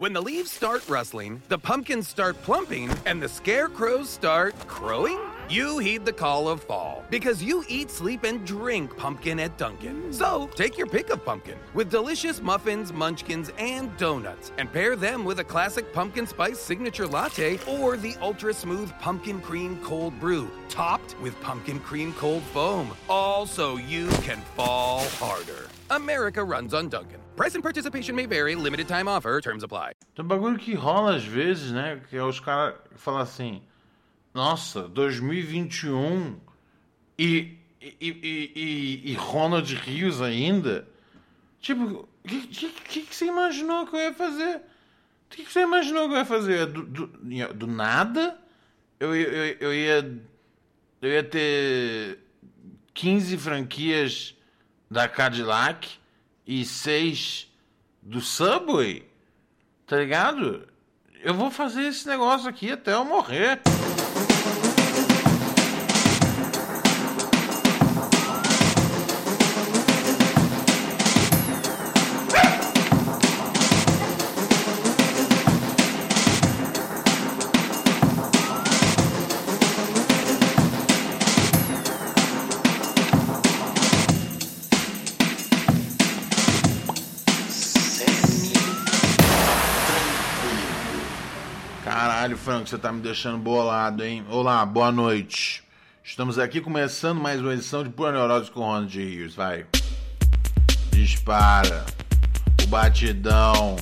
When the leaves start rustling, the pumpkins start plumping, and the scarecrows start crowing? You heed the call of fall because you eat, sleep, and drink pumpkin at Dunkin'. Mm. So take your pick of pumpkin with delicious muffins, munchkins, and donuts, and pair them with a classic pumpkin spice signature latte or the ultra smooth pumpkin cream cold brew, topped with pumpkin cream cold foam. All so you can fall harder. America runs on Dunkin'. Price and participation may vary, limited time offer, terms apply. Tem um bagulho que rola às vezes, né? Que é os caras falam assim: Nossa, 2021 e, e, e, e, e Ronald Rios ainda? Tipo, o que, que, que, você imaginou que eu ia fazer? O que, que você imaginou que eu ia fazer? Do, do, do nada? Eu, eu, eu, ia, eu ia ter 15 franquias da Cadillac e 6 do Subway? Tá ligado? Eu vou fazer esse negócio aqui até eu morrer. Franco, você tá me deixando bolado, hein? Olá, boa noite. Estamos aqui começando mais uma edição de Pura Neurose com Ronald Rios. Vai. Dispara. O batidão.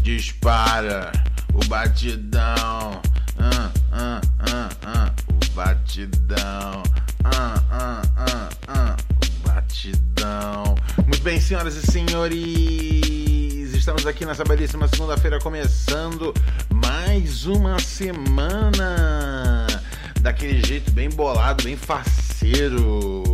Dispara. O batidão. Ah, ah, ah, ah. O batidão. Ah, ah, ah, ah. O batidão. Muito bem, senhoras e senhores. Estamos aqui nessa belíssima segunda-feira começando mais uma semana daquele jeito bem bolado, bem faceiro.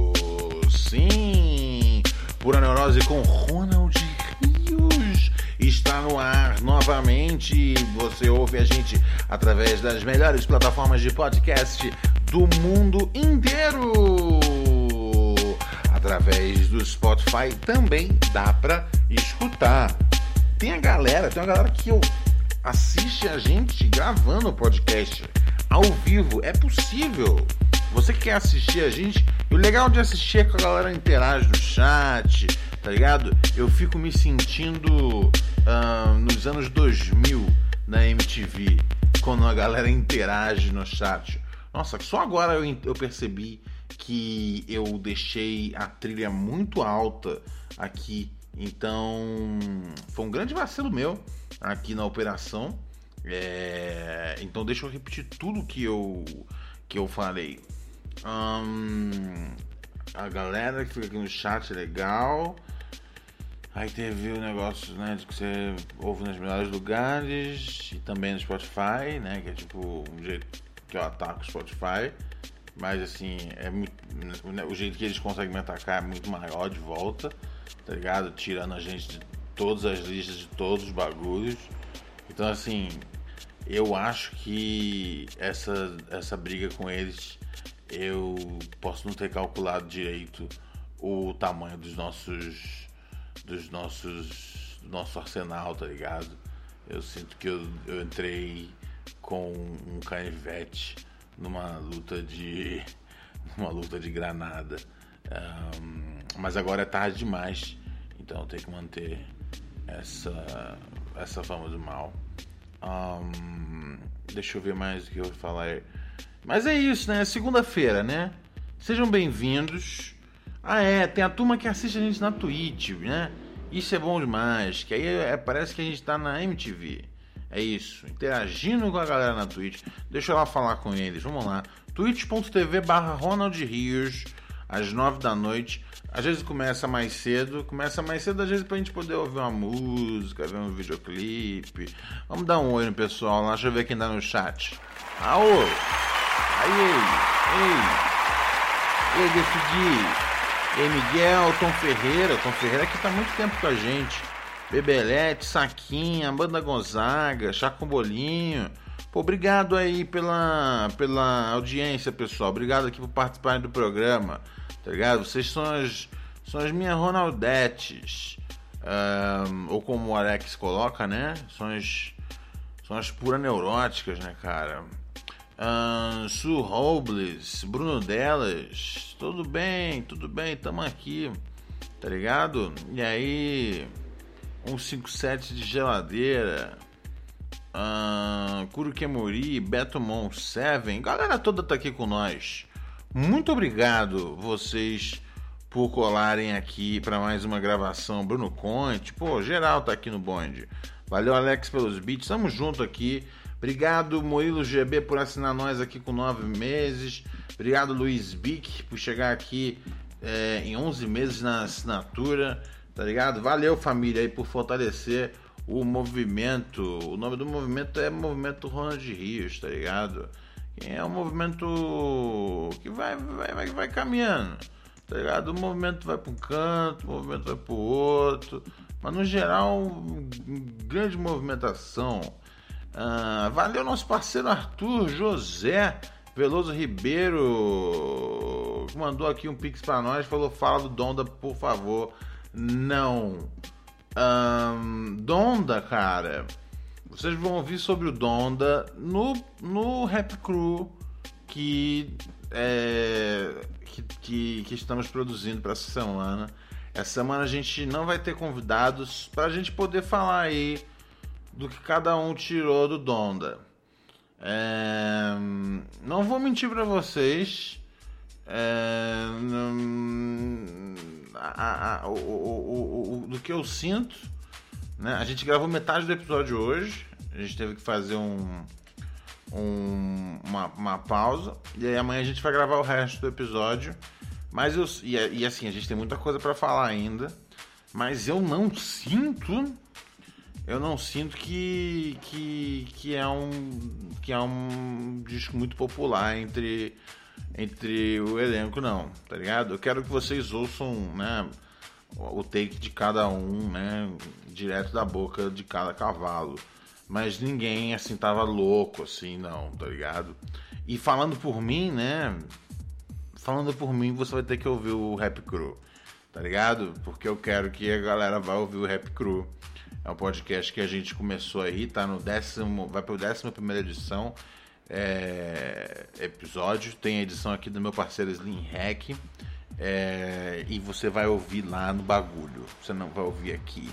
Sim, pura neurose com Ronald Rios está no ar novamente. Você ouve a gente através das melhores plataformas de podcast do mundo inteiro. Através do Spotify também dá para escutar. Tem a galera, tem uma galera que eu assiste a gente gravando o podcast ao vivo. É possível. Você quer assistir a gente? O legal de assistir é que a galera interage no chat, tá ligado? Eu fico me sentindo uh, nos anos 2000 na MTV, quando a galera interage no chat. Nossa, só agora eu, eu percebi que eu deixei a trilha muito alta aqui. Então, foi um grande vacilo meu aqui na operação. É, então deixa eu repetir tudo que eu que eu falei. Hum, a galera que fica aqui no chat legal. Aí teve o negócio, né, de que você ouve nos melhores lugares e também no Spotify, né, que é tipo um jeito que eu ataco o Spotify. Mas assim, é muito, o jeito que eles conseguem me atacar é muito maior de volta, tá ligado? Tirando a gente de todas as listas de todos os bagulhos. Então, assim, eu acho que essa, essa briga com eles, eu posso não ter calculado direito o tamanho dos nossos. dos nossos. do nosso arsenal, tá ligado? Eu sinto que eu, eu entrei com um canivete numa luta de. numa luta de granada. Um, mas agora é tarde demais, então tenho que manter essa, essa fama do mal. Um, deixa eu ver mais o que eu vou falar. Mas é isso, né? Segunda-feira, né? Sejam bem-vindos. Ah, é, tem a turma que assiste a gente na Twitch, né? Isso é bom demais. Que aí é, parece que a gente tá na MTV. É isso, interagindo com a galera na Twitch. Deixa eu lá falar com eles. Vamos lá. twitch.tv barra Ronald Rios, às 9 da noite. Às vezes começa mais cedo, começa mais cedo, às vezes pra gente poder ouvir uma música, ver um videoclipe. Vamos dar um oi no pessoal lá, deixa eu ver quem tá no chat. Aô! Aí, ei! Ei, ei decidi! Ei, Miguel, Tom Ferreira, Tom Ferreira que tá muito tempo com a gente. Bebelete, Saquinha, Banda Gonzaga, Chá com Bolinho. Pô, obrigado aí pela, pela audiência, pessoal. Obrigado aqui por participarem do programa. Tá ligado? Vocês são as, são as minhas Ronaldetes. Um, ou como o Alex coloca, né? São as, são as puras neuróticas, né, cara? Um, Sue Robles, Bruno Delas, tudo bem, tudo bem, tamo aqui, tá ligado? E aí, 157 de geladeira, uh, Kuro Kemuri, Beto Mon 7, galera toda tá aqui com nós. Muito obrigado vocês por colarem aqui para mais uma gravação. Bruno Conte, pô, geral tá aqui no bonde. Valeu, Alex, pelos beats. Tamo junto aqui. Obrigado, Murilo GB, por assinar nós aqui com nove meses. Obrigado, Luiz Bic, por chegar aqui é, em 11 meses na assinatura. Tá ligado? Valeu, família, aí, por fortalecer o movimento. O nome do movimento é Movimento Ronald Rios, tá ligado? É um movimento que vai, vai, vai, vai caminhando, tá ligado? O movimento vai para um canto, o movimento vai para o outro, mas no geral, grande movimentação. Ah, valeu nosso parceiro Arthur José Veloso Ribeiro, que mandou aqui um pix para nós, falou: fala do Donda, por favor. Não. Um, Donda, cara. Vocês vão ouvir sobre o Donda no, no Rap Crew que, é, que, que, que estamos produzindo para essa semana. Essa semana a gente não vai ter convidados para a gente poder falar aí do que cada um tirou do Donda. É, não vou mentir para vocês. É, a, a, o, o, o, do que eu sinto né? A gente gravou metade do episódio hoje. A gente teve que fazer um, um uma, uma, pausa. E aí amanhã a gente vai gravar o resto do episódio. Mas eu. E, e assim, a gente tem muita coisa para falar ainda. Mas eu não sinto. Eu não sinto que, que, que, é um, que é um disco muito popular entre, entre o elenco, não, tá ligado? Eu quero que vocês ouçam, né? o take de cada um, né? Direto da boca de cada cavalo. Mas ninguém, assim, tava louco, assim, não, tá ligado? E falando por mim, né? Falando por mim, você vai ter que ouvir o Rap Crew, tá ligado? Porque eu quero que a galera vá ouvir o Rap Crew. É um podcast que a gente começou aí, tá no décimo, vai pro décima primeira edição. É, episódio. Tem a edição aqui do meu parceiro Slim Hack. É, e você vai ouvir lá no bagulho. Você não vai ouvir aqui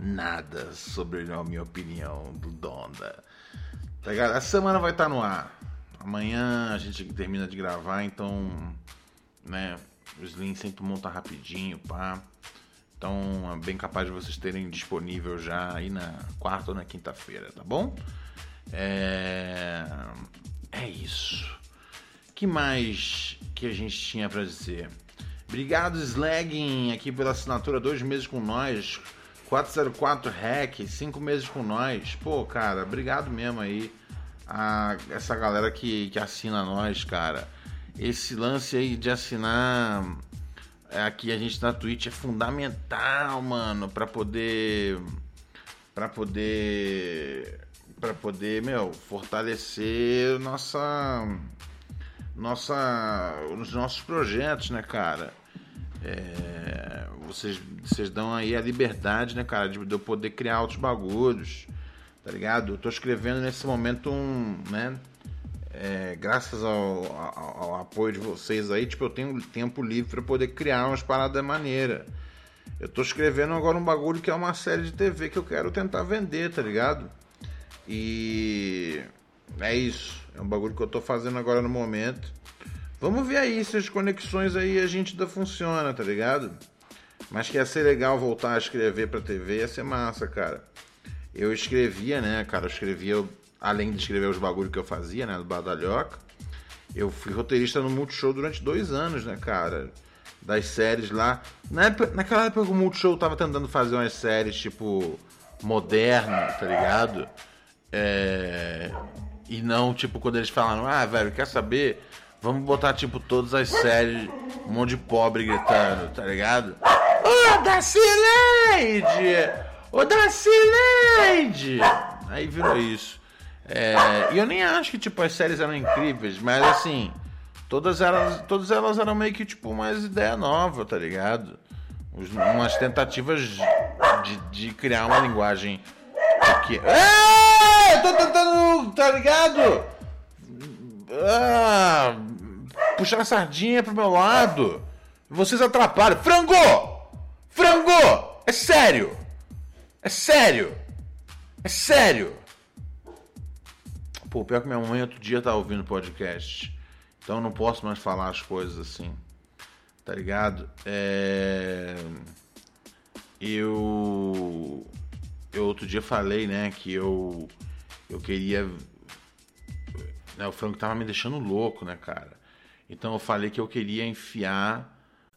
nada sobre a minha opinião do Donda. Tá ligado? A semana vai estar tá no ar. Amanhã a gente termina de gravar, então, né? O Slim sempre monta rapidinho, pá. Então é bem capaz de vocês terem disponível já aí na quarta ou na quinta-feira, tá bom? É, é isso. que mais que a gente tinha para dizer? Obrigado, Slagging, aqui pela assinatura, dois meses com nós. 404 Hack, cinco meses com nós. Pô, cara, obrigado mesmo aí a essa galera que, que assina nós, cara. Esse lance aí de assinar é, aqui a gente na Twitch é fundamental, mano, para poder para poder para poder, meu, fortalecer nossa nossa os nossos projetos, né, cara? É, vocês, vocês dão aí a liberdade, né, cara, de, de eu poder criar outros bagulhos, tá ligado? Eu tô escrevendo nesse momento um, né, é, graças ao, ao, ao, apoio de vocês aí, tipo, eu tenho tempo livre para poder criar umas paradas maneira. Eu tô escrevendo agora um bagulho que é uma série de TV que eu quero tentar vender, tá ligado? E é isso. É um bagulho que eu tô fazendo agora no momento. Vamos ver aí se as conexões aí a gente ainda funciona, tá ligado? Mas que ia ser legal voltar a escrever pra TV, ia ser massa, cara. Eu escrevia, né, cara? Eu escrevia, além de escrever os bagulhos que eu fazia, né, do Badalhoca. Eu fui roteirista no Multishow durante dois anos, né, cara? Das séries lá. Na época, naquela época o Multishow tava tentando fazer umas séries, tipo, moderno, tá ligado? É... E não, tipo, quando eles falaram, ah, velho, quer saber? Vamos botar, tipo, todas as séries, um monte de pobre gritando, tá ligado? Ô, Dacileide! Ô, Dacileide! Aí virou isso. É, e eu nem acho que, tipo, as séries eram incríveis, mas, assim, todas elas, todas elas eram meio que, tipo, uma ideia nova, tá ligado? umas tentativas de, de criar uma linguagem que. É, eu tô tentando, tá ligado? Ah, puxar a sardinha pro meu lado. Vocês atrapalham. Frango! Frango! É sério! É sério! É sério! Pô, pior que minha mãe outro dia tá ouvindo podcast. Então eu não posso mais falar as coisas assim. Tá ligado? É... Eu. Eu outro dia falei, né, que eu. Eu queria. Né, o Franco tava me deixando louco, né, cara? Então eu falei que eu queria enfiar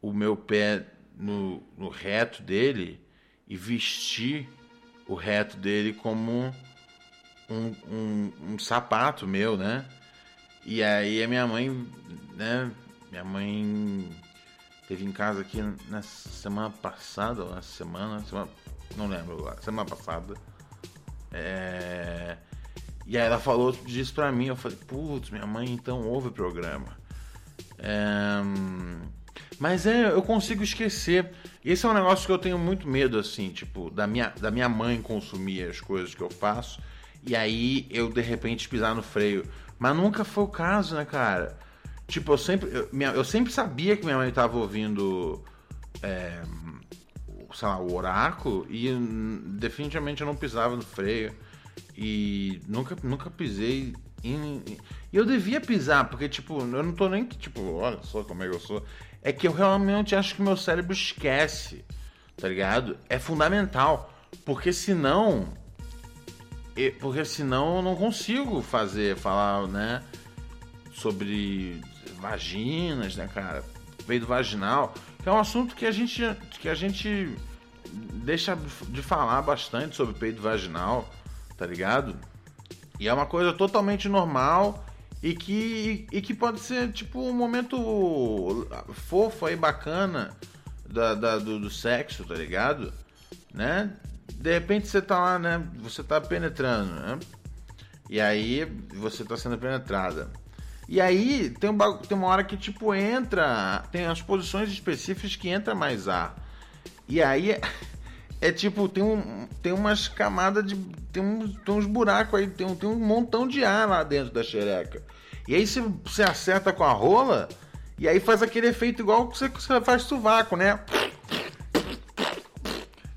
O meu pé no, no reto dele e vestir o reto dele como um, um, um, sapato meu, né? E aí a minha mãe, né? Minha mãe teve em casa aqui na semana passada, ou na semana, semana não lembro agora, semana passada. É... E aí ela falou disso pra mim, eu falei, putz, minha mãe então ouve o programa. É... Mas é, eu consigo esquecer. Esse é um negócio que eu tenho muito medo, assim, tipo, da minha, da minha mãe consumir as coisas que eu faço e aí eu de repente pisar no freio. Mas nunca foi o caso, né, cara? Tipo, eu sempre, eu, minha, eu sempre sabia que minha mãe estava ouvindo, é, sei lá, o oráculo e definitivamente eu não pisava no freio. E nunca, nunca pisei em, E eu devia pisar, porque, tipo, eu não tô nem. Tipo, olha só como é que eu sou é que eu realmente acho que meu cérebro esquece, tá ligado? É fundamental, porque senão porque senão eu não consigo fazer falar, né, sobre vaginas, né, cara? Peido vaginal, que é um assunto que a gente que a gente deixa de falar bastante sobre peito vaginal, tá ligado? E é uma coisa totalmente normal e que, e que pode ser tipo um momento fofo aí, bacana da, da do, do, sexo, tá ligado? Né? De repente você tá lá, né? Você tá penetrando, né? E aí você tá sendo penetrada. E aí tem, um, tem uma hora que tipo entra, tem as posições específicas que entra mais ar. E aí é tipo, tem, um, tem umas camadas de. Tem, um, tem uns buracos aí, tem um, tem um montão de ar lá dentro da xereca. E aí você acerta com a rola, e aí faz aquele efeito igual que você, você faz sovaco, né?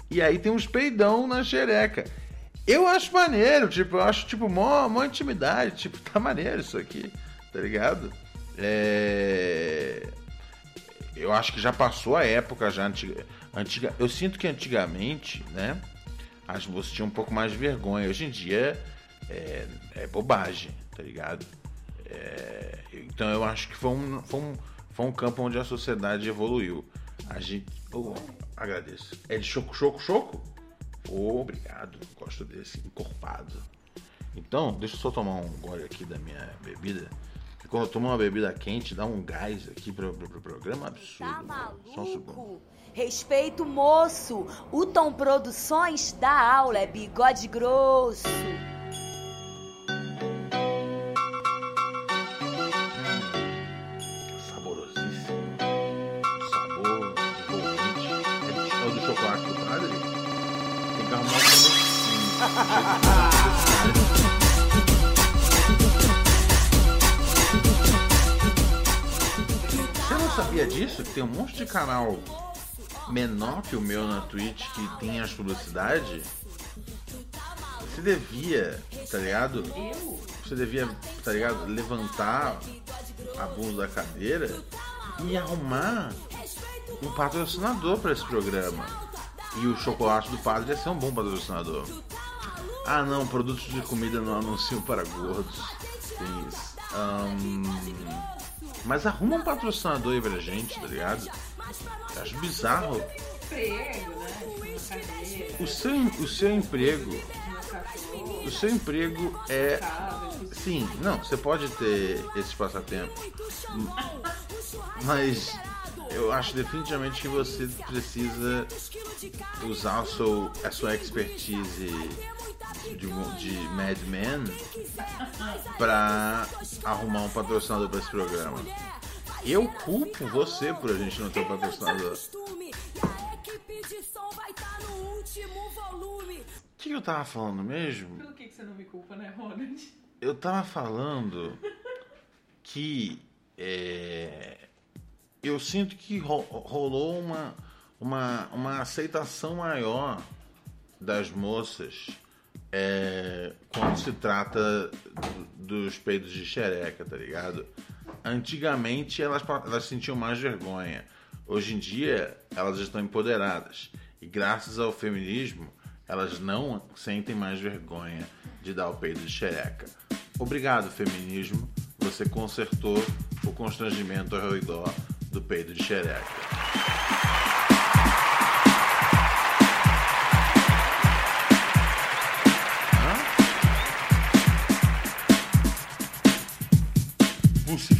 E aí tem uns peidão na xereca. Eu acho maneiro, tipo, eu acho, tipo, mó, mó intimidade, tipo, tá maneiro isso aqui, tá ligado? É... Eu acho que já passou a época já antiga Antiga, eu sinto que antigamente, né, as moças tinham um pouco mais de vergonha. Hoje em dia é, é bobagem, tá ligado? É, então eu acho que foi um, foi, um, foi um campo onde a sociedade evoluiu. A gente. Oh, agradeço. É de choco, choco, choco? Oh, obrigado. Gosto desse encorpado. Então, deixa eu só tomar um gole aqui da minha bebida. Porque quando eu tomo uma bebida quente, dá um gás aqui pro, pro, pro programa absurdo. Tá maluco? Só um segundo. Respeito moço. O Tom Produções da aula é bigode grosso. Disso? Que tem um monte de canal menor que o meu na Twitch que tem as publicidades, você devia, tá ligado? Você devia, tá ligado? Levantar a bunda da cadeira e arrumar um patrocinador para esse programa. E o chocolate do padre ia ser um bom patrocinador. Ah não, produtos de comida não anunciam para gordos. Tem isso. Um... Mas arruma um patrocinador aí pra gente, tá ligado? Eu acho bizarro. O seu, o seu emprego. O seu emprego é. Sim, não, você pode ter esses passatempos. Mas eu acho definitivamente que você precisa usar o seu, a sua expertise de, de Mad Men pra arrumar um patrocinador pra esse programa. Eu culpo você por a gente não ter um patrocinador. O que eu tava falando mesmo? Pelo que, que você não me culpa, né, Ronald? Eu tava falando que é, eu sinto que ro- rolou uma, uma, uma aceitação maior das moças é, quando se trata do- dos peidos de xereca, tá ligado? Antigamente elas, elas sentiam mais vergonha. Hoje em dia elas estão empoderadas. E graças ao feminismo, elas não sentem mais vergonha de dar o peido de xereca. Obrigado, feminismo. Você consertou o constrangimento ao redor do peido de xereca.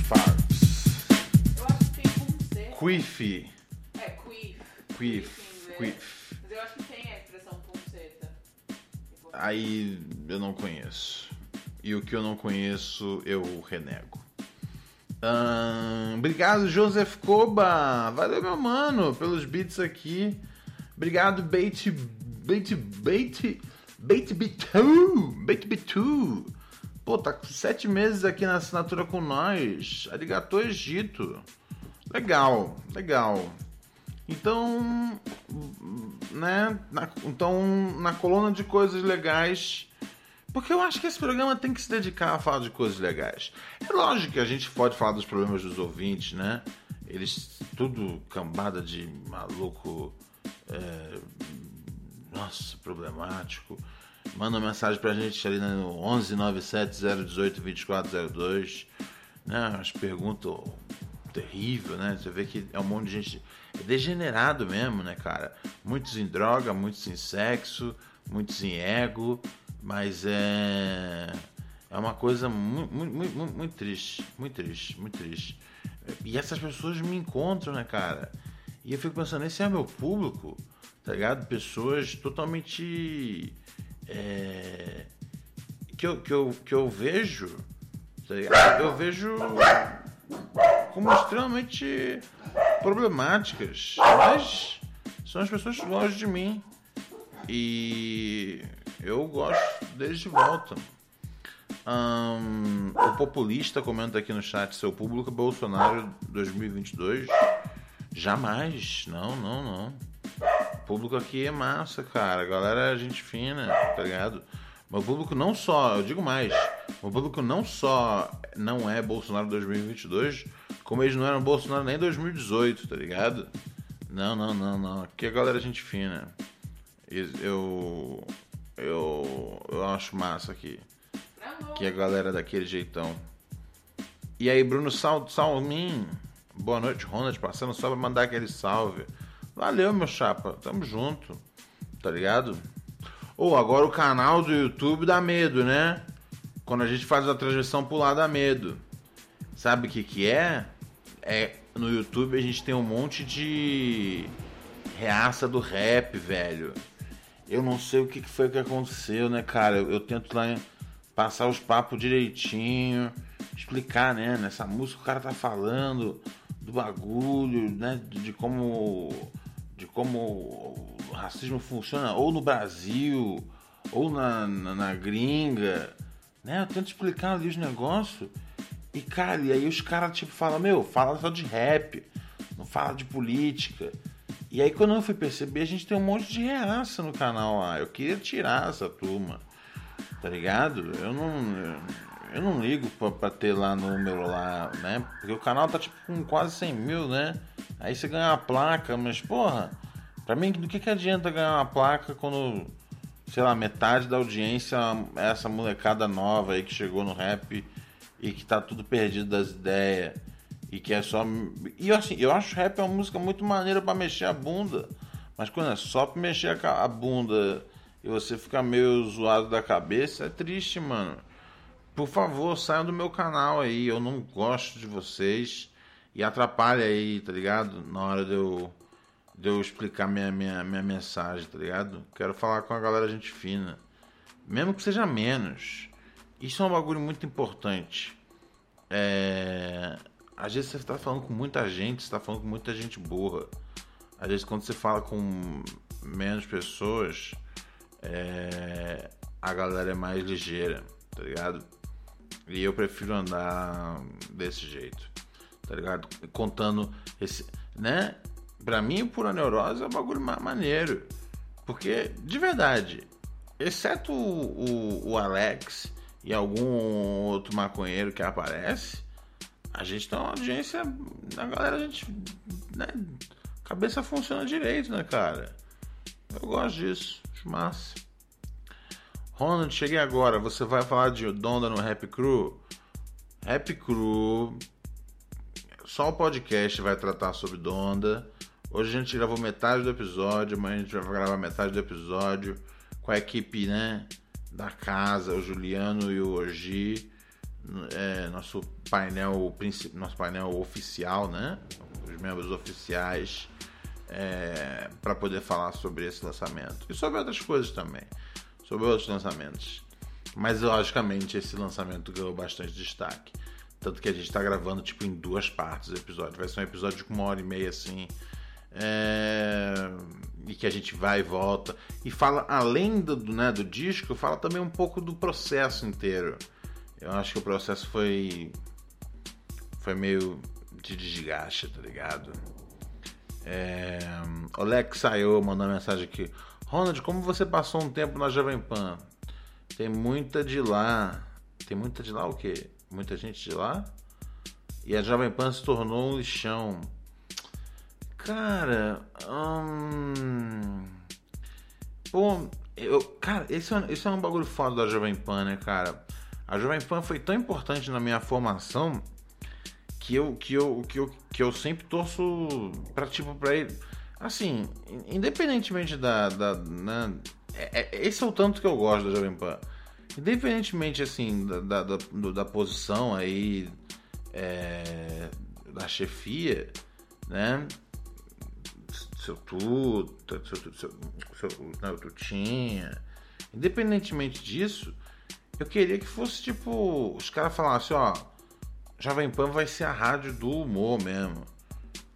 Farts. Eu acho que tem punceto. Quiff. É, quiff. Quiff. Quiff. Mas eu acho que tem a expressão punceta. Aí eu não conheço. E o que eu não conheço, eu renego. Ahn, obrigado, Joseph Koba. Valeu, meu mano, pelos beats aqui. Obrigado, Bait. Bait. Bait. Bait B2. Bait B2. Pô, tá com sete meses aqui na assinatura com nós. Arigato Egito. Legal, legal. Então, né? na- então, na coluna de coisas legais. Porque eu acho que esse programa tem que se dedicar a falar de coisas legais. É lógico que a gente pode falar dos problemas dos ouvintes, né? Eles, tudo cambada de maluco. é, nossa, problemático. Manda uma mensagem pra gente ali no 11 97 018 2402. Né? Umas perguntas terrível, né? Você vê que é um monte de gente é degenerado mesmo, né, cara? Muitos em droga, muitos em sexo, muitos em ego, mas é é uma coisa muito, muito, muito, muito triste, muito triste, muito triste. E essas pessoas me encontram, né, cara? E eu fico pensando, esse é meu público, tá ligado? Pessoas totalmente é, que eu, que eu, que eu vejo, tá? Eu vejo como extremamente problemáticas, mas são as pessoas que gostam de mim e eu gosto deles de volta. Ahn, o populista comenta aqui no chat: seu público é Bolsonaro 2022? Jamais, não, não, não. Público aqui é massa, cara. A galera é gente fina, tá ligado? Meu público não só, eu digo mais, meu público não só não é Bolsonaro 2022, como eles não eram Bolsonaro nem 2018, tá ligado? Não, não, não, não. Aqui a galera é gente fina. Eu. Eu. Eu acho massa aqui. Que a galera é daquele jeitão. E aí, Bruno Sal, Salmin. Boa noite, Ronald. Passando só pra mandar aquele salve. Valeu, meu chapa. Tamo junto. Tá ligado? Ou agora o canal do YouTube dá medo, né? Quando a gente faz a transmissão pro lado dá medo. Sabe o que que é? É no YouTube a gente tem um monte de reaça do rap, velho. Eu não sei o que que foi que aconteceu, né, cara? Eu, eu tento lá passar os papos direitinho, explicar, né? Nessa música o cara tá falando do bagulho, né? De, de como como o racismo funciona ou no Brasil ou na, na, na gringa, né? Eu tento explicar ali os negócios e cara, e aí os caras tipo falam, meu, fala só de rap, não fala de política. E aí quando eu fui perceber, a gente tem um monte de reaça no canal lá. Eu queria tirar essa turma, tá ligado? Eu não, eu não ligo pra, pra ter lá número lá, né? Porque o canal tá tipo com quase 100 mil, né? Aí você ganha uma placa, mas porra, pra mim, do que, que adianta ganhar uma placa quando, sei lá, metade da audiência é essa molecada nova aí que chegou no rap e que tá tudo perdido das ideias? e que é só. E assim, eu acho rap uma música muito maneira pra mexer a bunda. Mas quando é só pra mexer a bunda e você ficar meio zoado da cabeça, é triste, mano. Por favor, saiam do meu canal aí. Eu não gosto de vocês. E atrapalha aí, tá ligado? Na hora de eu, de eu explicar minha, minha, minha mensagem, tá ligado? Quero falar com a galera gente fina. Mesmo que seja menos. Isso é um bagulho muito importante. É... Às vezes você tá falando com muita gente, você tá falando com muita gente burra. Às vezes quando você fala com menos pessoas, é, a galera é mais ligeira, tá ligado? E eu prefiro andar desse jeito, tá ligado? Contando esse, né? Pra mim, o pura neurose é um bagulho ma- maneiro. Porque, de verdade, exceto o, o, o Alex e algum outro maconheiro que aparece, a gente tem uma audiência. A galera, a gente. Né, cabeça funciona direito, né, cara? Eu gosto disso, acho massa. Ronald, cheguei agora. Você vai falar de Donda no Rap Crew? Rap Crew. Só o podcast vai tratar sobre Donda. Hoje a gente gravou metade do episódio, amanhã a gente vai gravar metade do episódio com a equipe, né, da casa, o Juliano e o Ogi, é, nosso painel nosso painel oficial, né, os membros oficiais, é, para poder falar sobre esse lançamento e sobre outras coisas também, sobre outros lançamentos. Mas logicamente esse lançamento ganhou bastante destaque. Tanto que a gente tá gravando tipo em duas partes o episódio. Vai ser um episódio com uma hora e meia assim. É, E que a gente vai e volta. E fala, além do, né, do disco, fala também um pouco do processo inteiro. Eu acho que o processo foi. Foi meio de desgaste, tá ligado? É... Alex saiu, mandou uma mensagem aqui. Ronald, como você passou um tempo na Jovem Pan? Tem muita de lá. Tem muita de lá o quê? Muita gente de lá? E a Jovem Pan se tornou um lixão. Cara. Hum... Pô, eu, cara, esse é, esse é um bagulho foda da Jovem Pan, né, cara? A Jovem Pan foi tão importante na minha formação que eu, que eu, que eu, que eu sempre torço pra, tipo, pra ele. Assim, independentemente da. da né, é, é, esse é o tanto que eu gosto da Jovem Pan. Independentemente, assim, da, da, da, da posição aí é, da chefia, né? Seu Tuta, seu, seu, seu, seu não, Tutinha. Independentemente disso, eu queria que fosse tipo. Os caras falassem, ó. Jovem Pan vai ser a rádio do humor mesmo.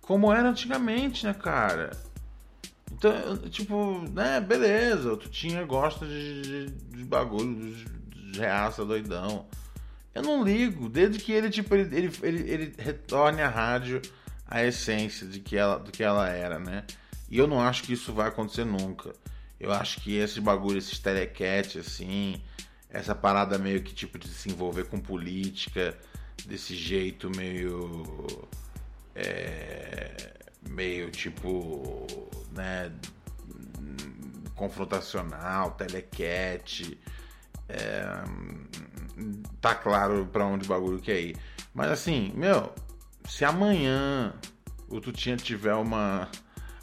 Como era antigamente, né, cara? Então, tipo, né, beleza, o Tutinha gosta de, de, de bagulho, de, de reaça doidão. Eu não ligo, desde que ele, tipo, ele, ele, ele, ele retorne à rádio a essência de que ela, do que ela era, né? E eu não acho que isso vai acontecer nunca. Eu acho que esse bagulho, esse telecat, assim, essa parada meio que, tipo, de se envolver com política, desse jeito meio. É, meio tipo. né? confrontacional, telecat. É, tá claro pra onde o bagulho quer ir. Mas assim, meu, se amanhã o Tutinha tiver uma.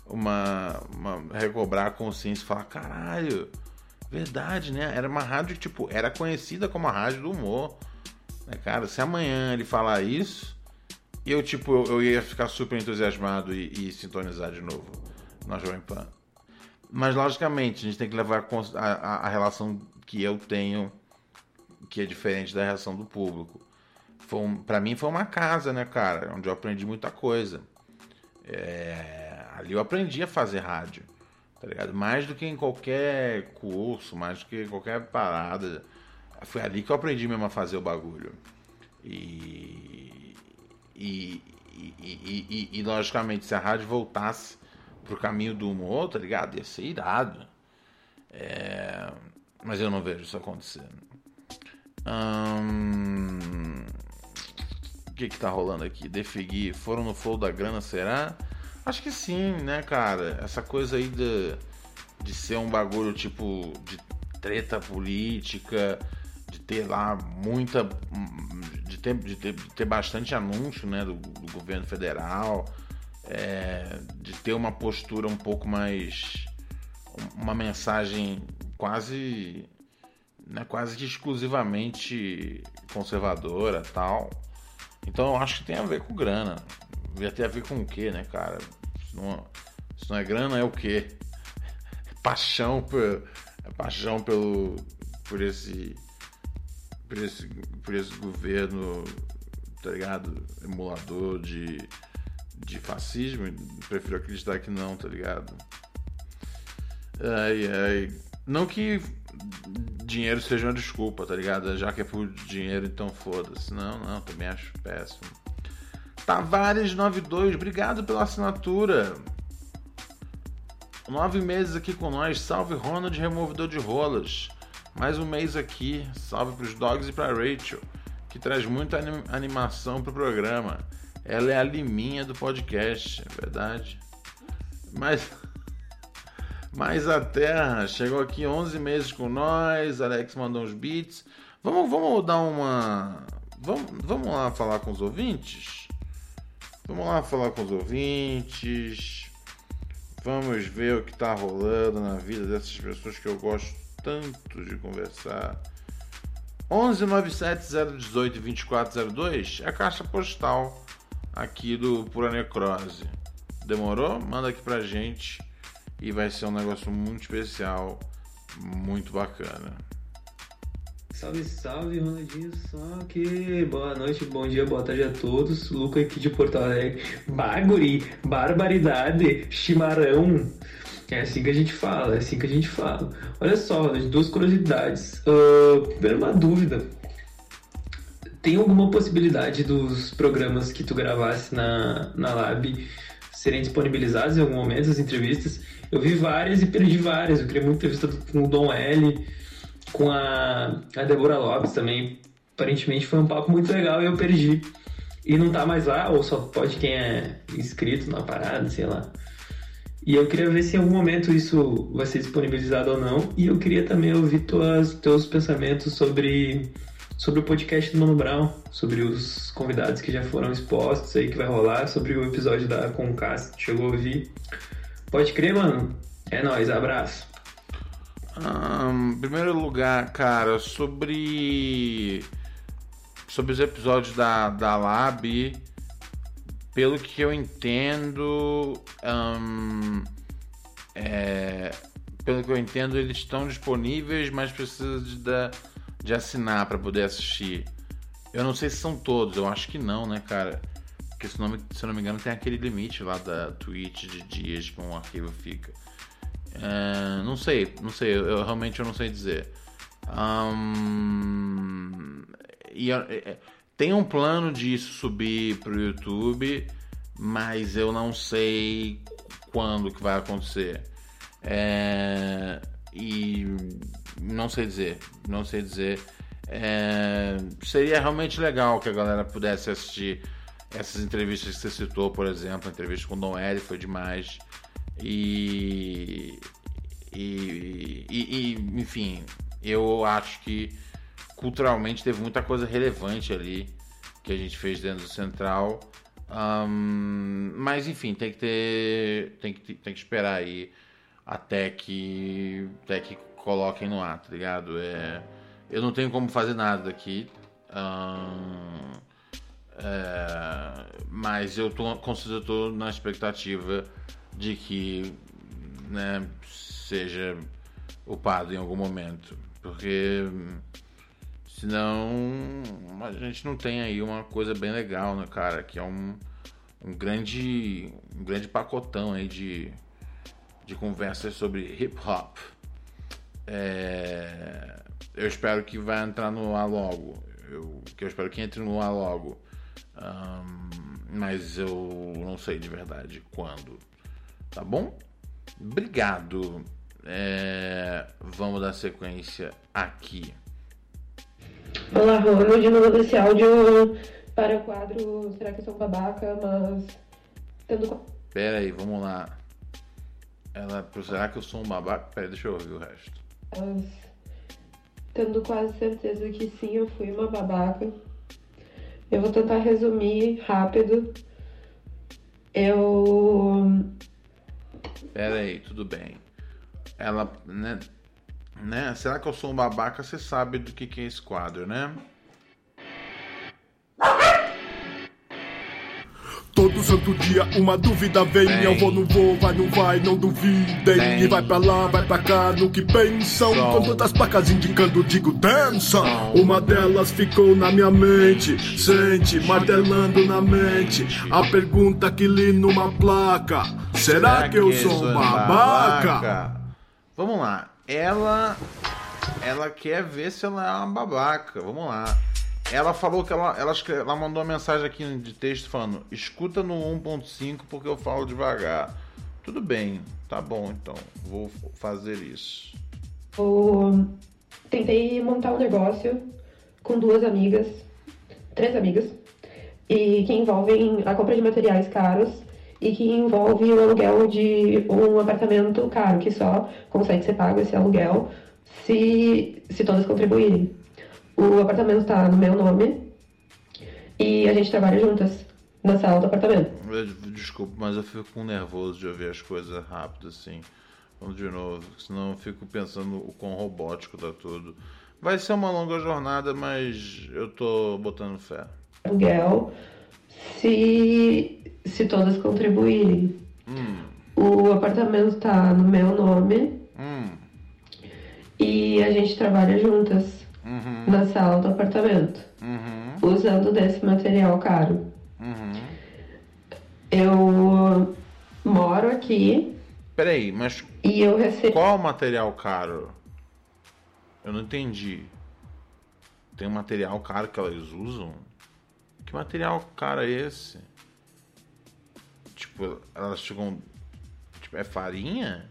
uma. uma recobrar a consciência e falar, caralho, verdade, né? Era uma rádio que, tipo, era conhecida como a rádio do humor. Né, cara, se amanhã ele falar isso, eu, tipo, eu, eu ia ficar super entusiasmado e, e sintonizar de novo na Jovem Pan. Mas, logicamente, a gente tem que levar a a- a relação que eu tenho, que é diferente da reação do público. Foi um, pra mim foi uma casa, né, cara? Onde eu aprendi muita coisa. É, ali eu aprendi a fazer rádio, tá ligado? Mais do que em qualquer curso, mais do que em qualquer parada. Foi ali que eu aprendi mesmo a fazer o bagulho. E. E, e, e, e- e, logicamente, se a rádio voltasse pro caminho do humor, tá ligado? Ia ser irado. É, mas eu não vejo isso acontecendo. O que que tá rolando aqui? Defigui, foram no flow da grana, será? Acho que sim, né, cara? Essa coisa aí de, de ser um bagulho tipo de treta política, de ter lá muita. de ter, de ter, de ter bastante anúncio né, do, do governo federal, é, de ter uma postura um pouco mais. uma mensagem quase. Né, quase que exclusivamente conservadora tal. Então eu acho que tem a ver com grana. Devia ter a ver com o quê, né, cara? Se não, se não é grana, é o quê? É paixão por, é paixão pelo, por esse por esse, por esse governo, tá ligado? Emulador de, de fascismo. Prefiro acreditar que não, tá ligado? Ai, ai. Não que dinheiro seja uma desculpa, tá ligado? Já que é por dinheiro, então foda-se. Não, não, também acho péssimo. Tavares92, obrigado pela assinatura. Nove meses aqui com nós. Salve Ronald, removedor de rolas. Mais um mês aqui. Salve pros dogs e pra Rachel, que traz muita anim animação pro programa. Ela é a liminha do podcast, é verdade. Mas. Mas a Terra chegou aqui 11 meses com nós. Alex mandou uns beats. Vamos, vamos dar uma. Vamos, vamos lá falar com os ouvintes? Vamos lá falar com os ouvintes. Vamos ver o que tá rolando na vida dessas pessoas que eu gosto tanto de conversar. 11 97 018 2402 é a caixa postal aqui do Pura Necrose. Demorou? Manda aqui pra gente e vai ser um negócio muito especial, muito bacana. Salve, salve, Ronaldinho só que boa noite, bom dia, boa tarde a todos. Luca aqui de Porto Alegre. Baguri, barbaridade, chimarrão. É assim que a gente fala, é assim que a gente fala. Olha só, duas curiosidades. Uh, primeiro, uma dúvida. Tem alguma possibilidade dos programas que tu gravasse na, na Lab serem disponibilizados em algum momento, as entrevistas? Eu vi várias e perdi várias. Eu queria muito ter visto com o Dom L com a, a Débora Lopes também. Aparentemente foi um papo muito legal e eu perdi. E não tá mais lá, ou só pode quem é inscrito na parada, sei lá. E eu queria ver se em algum momento isso vai ser disponibilizado ou não. E eu queria também ouvir tuas, teus pensamentos sobre, sobre o podcast do Mano Brown, sobre os convidados que já foram expostos aí, que vai rolar, sobre o episódio da Concast. Chegou a ouvir? Pode crer, mano? É nóis, abraço. Um, primeiro lugar, cara, sobre sobre os episódios da, da Lab, pelo que eu entendo, um, é, pelo que eu entendo, eles estão disponíveis, mas precisa de, de assinar para poder assistir. Eu não sei se são todos, eu acho que não, né, cara? Porque se não, se eu não me engano tem aquele limite lá da Twitch de dias que um arquivo fica. Uh, não sei, não sei, eu, eu, realmente eu não sei dizer. Um, e, é, tem um plano disso subir pro YouTube, mas eu não sei quando que vai acontecer. É, e não sei dizer, não sei dizer. É, seria realmente legal que a galera pudesse assistir essas entrevistas que você citou, por exemplo, a entrevista com o Dom L foi demais. E, e, e, e, enfim, eu acho que culturalmente teve muita coisa relevante ali que a gente fez dentro do Central. Um, mas enfim, tem que ter. Tem que, tem que esperar aí até que. Até que coloquem no ar, tá ligado? É, eu não tenho como fazer nada aqui. Um, é, mas eu tô, certeza tô na expectativa de que né, seja upado em algum momento. Porque senão a gente não tem aí uma coisa bem legal, né, cara? Que é um, um grande um grande pacotão aí de, de conversas sobre hip hop. É, eu espero que vai entrar no ar logo. Eu, que eu espero que entre no ar logo. Um, mas eu não sei de verdade quando. Tá bom? Obrigado. É, vamos dar sequência aqui. Olá, Ronald. Eu mandando esse áudio para o quadro Será que eu sou um babaca? Mas. Tendo... Pera aí, vamos lá. Ela, será que eu sou um babaca? Pera aí, deixa eu ouvir o resto. Mas, tendo quase certeza que sim, eu fui uma babaca. Eu vou tentar resumir rápido. Eu. Pera aí, tudo bem. Ela, né, né? Será que eu sou um babaca? Você sabe do que, que é esse quadro, né? Todo santo dia uma dúvida vem, Vem. eu vou, não vou, vai, não vai, não duvidem. Vem. E vai pra lá, vai pra cá, no que pensam. Som. Com todas as placas indicando, digo, dança. Uma delas ficou na minha mente, sente, martelando na mente. A pergunta que li numa placa: Será, que eu sou um babaca? Vamos lá. Ela ela quer ver se ela é uma babaca. Vamos lá. Ela falou que ela ela, ela mandou uma mensagem aqui de texto falando: "Escuta no 1.5 porque eu falo devagar". Tudo bem. Tá bom, então. Vou fazer isso. Eu tentei montar um negócio com duas amigas, três amigas, e que envolvem a compra de materiais caros e que envolve o aluguel de um apartamento caro, que só consegue ser pago esse aluguel se, se todas contribuírem. O apartamento está no meu nome e a gente trabalha juntas na sala do apartamento. Eu- Desculpa, mas eu fico nervoso de ouvir as coisas rápido assim. Vamos de novo, senão eu fico pensando o quão robótico tá tudo. Vai ser uma longa jornada, mas eu tô botando fé. aluguel se, se todas contribuírem. Hum, O apartamento tá no meu nome hum, e a gente trabalha juntas uhum, na sala do apartamento, uhum, usando desse material caro. uhum. Eu moro aqui Peraí, mas e eu recebo. qual o material caro? Eu não entendi. Tem um material caro que elas usam? Que material caro é esse? Tipo, elas chegam. Tipo, é farinha?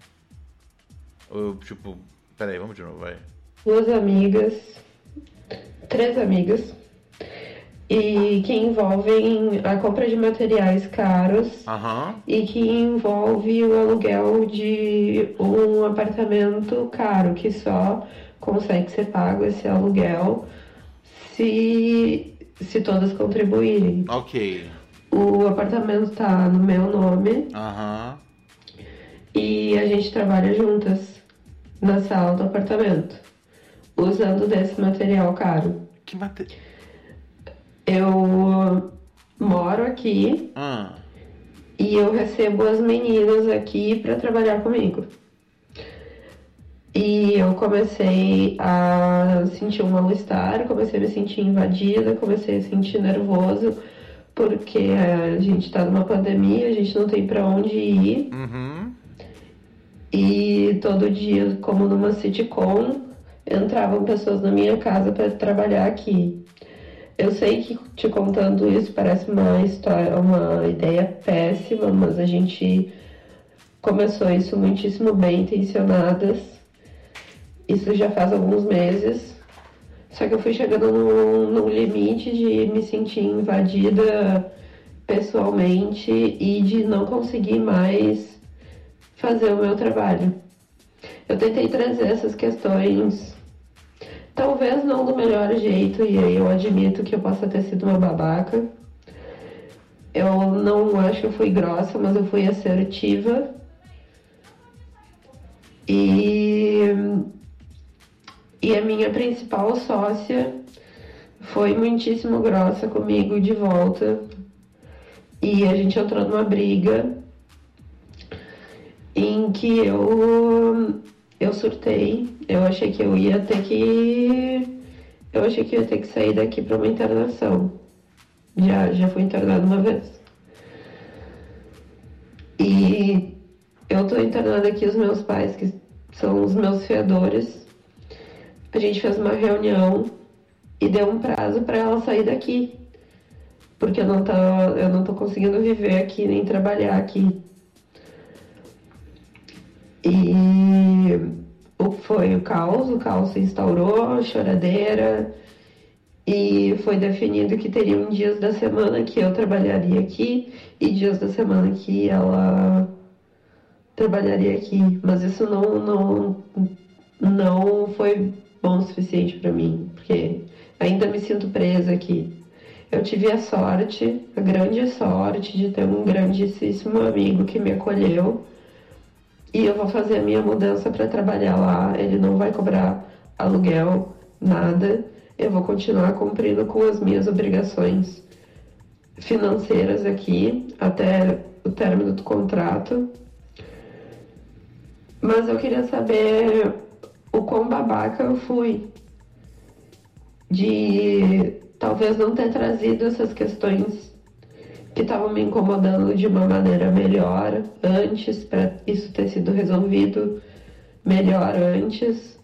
Ou tipo. Peraí, vamos de novo, vai. duas amigas, três amigas, e que envolvem a compra de materiais caros Aham. e que envolve o aluguel de um apartamento caro, que só consegue ser pago esse aluguel se, se todas contribuírem. Ok. O apartamento tá no meu nome Aham. e a gente trabalha juntas na sala do apartamento, usando desse material caro. Que material. Eu moro aqui Ah. e eu recebo as meninas aqui para trabalhar comigo. E eu comecei a sentir um mal-estar, comecei a me sentir invadida, comecei a sentir nervoso, porque a gente tá numa pandemia, a gente não tem para onde ir. Uhum. E todo dia, como numa sitcom, entravam pessoas na minha casa para trabalhar aqui. Eu sei que te contando isso parece uma história, uma ideia péssima, mas a gente começou isso muitíssimo bem intencionadas. Isso já faz alguns meses. Só que eu fui chegando num, num limite de me sentir invadida pessoalmente e de não conseguir mais fazer o meu trabalho. Eu tentei trazer essas questões, talvez não do melhor jeito, e aí eu admito que eu possa ter sido uma babaca. Eu não acho que eu fui grossa, mas eu fui assertiva. E, e a minha principal sócia foi muitíssimo grossa comigo de volta. E a gente entrou numa briga em que eu eu surtei. Eu achei que eu ia ter que eu achei que eu ia ter que sair daqui para uma internação. Já já fui internada uma vez. E eu tô internada aqui os meus pais que são os meus fiadores. A gente fez uma reunião e deu um prazo para ela sair daqui. Porque eu não tô, eu não tô conseguindo viver aqui nem trabalhar aqui. E o- foi o caos, o caos se instaurou, choradeira, e foi definido que teriam dias da semana que eu trabalharia aqui e dias da semana que ela trabalharia aqui. Mas isso não, não, não foi bom o suficiente para mim, porque ainda me sinto presa aqui. Eu tive a sorte, a grande sorte de ter um grandíssimo amigo que me acolheu. E eu vou fazer a minha mudança para trabalhar lá. Ele não vai cobrar aluguel, nada. Eu vou continuar cumprindo com as minhas obrigações financeiras aqui até o término do contrato. Mas eu queria saber o quão babaca eu fui de talvez não ter trazido essas questões que estavam me incomodando de uma maneira melhor antes, para isso ter sido resolvido melhor antes.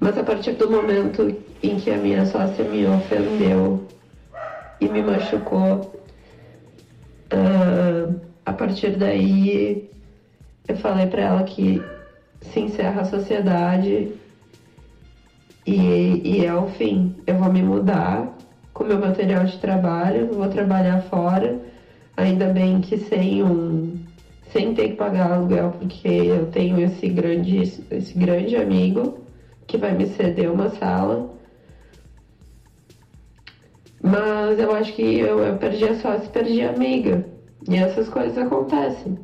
Mas a partir do momento em que a minha sócia me ofendeu e me machucou, uh, a partir daí eu falei para ela que se encerra a sociedade e, e é o fim. Eu vou me mudar com meu material de trabalho, vou trabalhar fora, ainda bem que sem um sem ter que pagar aluguel, porque eu tenho esse grande, esse grande amigo que vai me ceder uma sala. Mas eu acho que eu, eu perdi a sócia perdi a amiga. E essas coisas acontecem.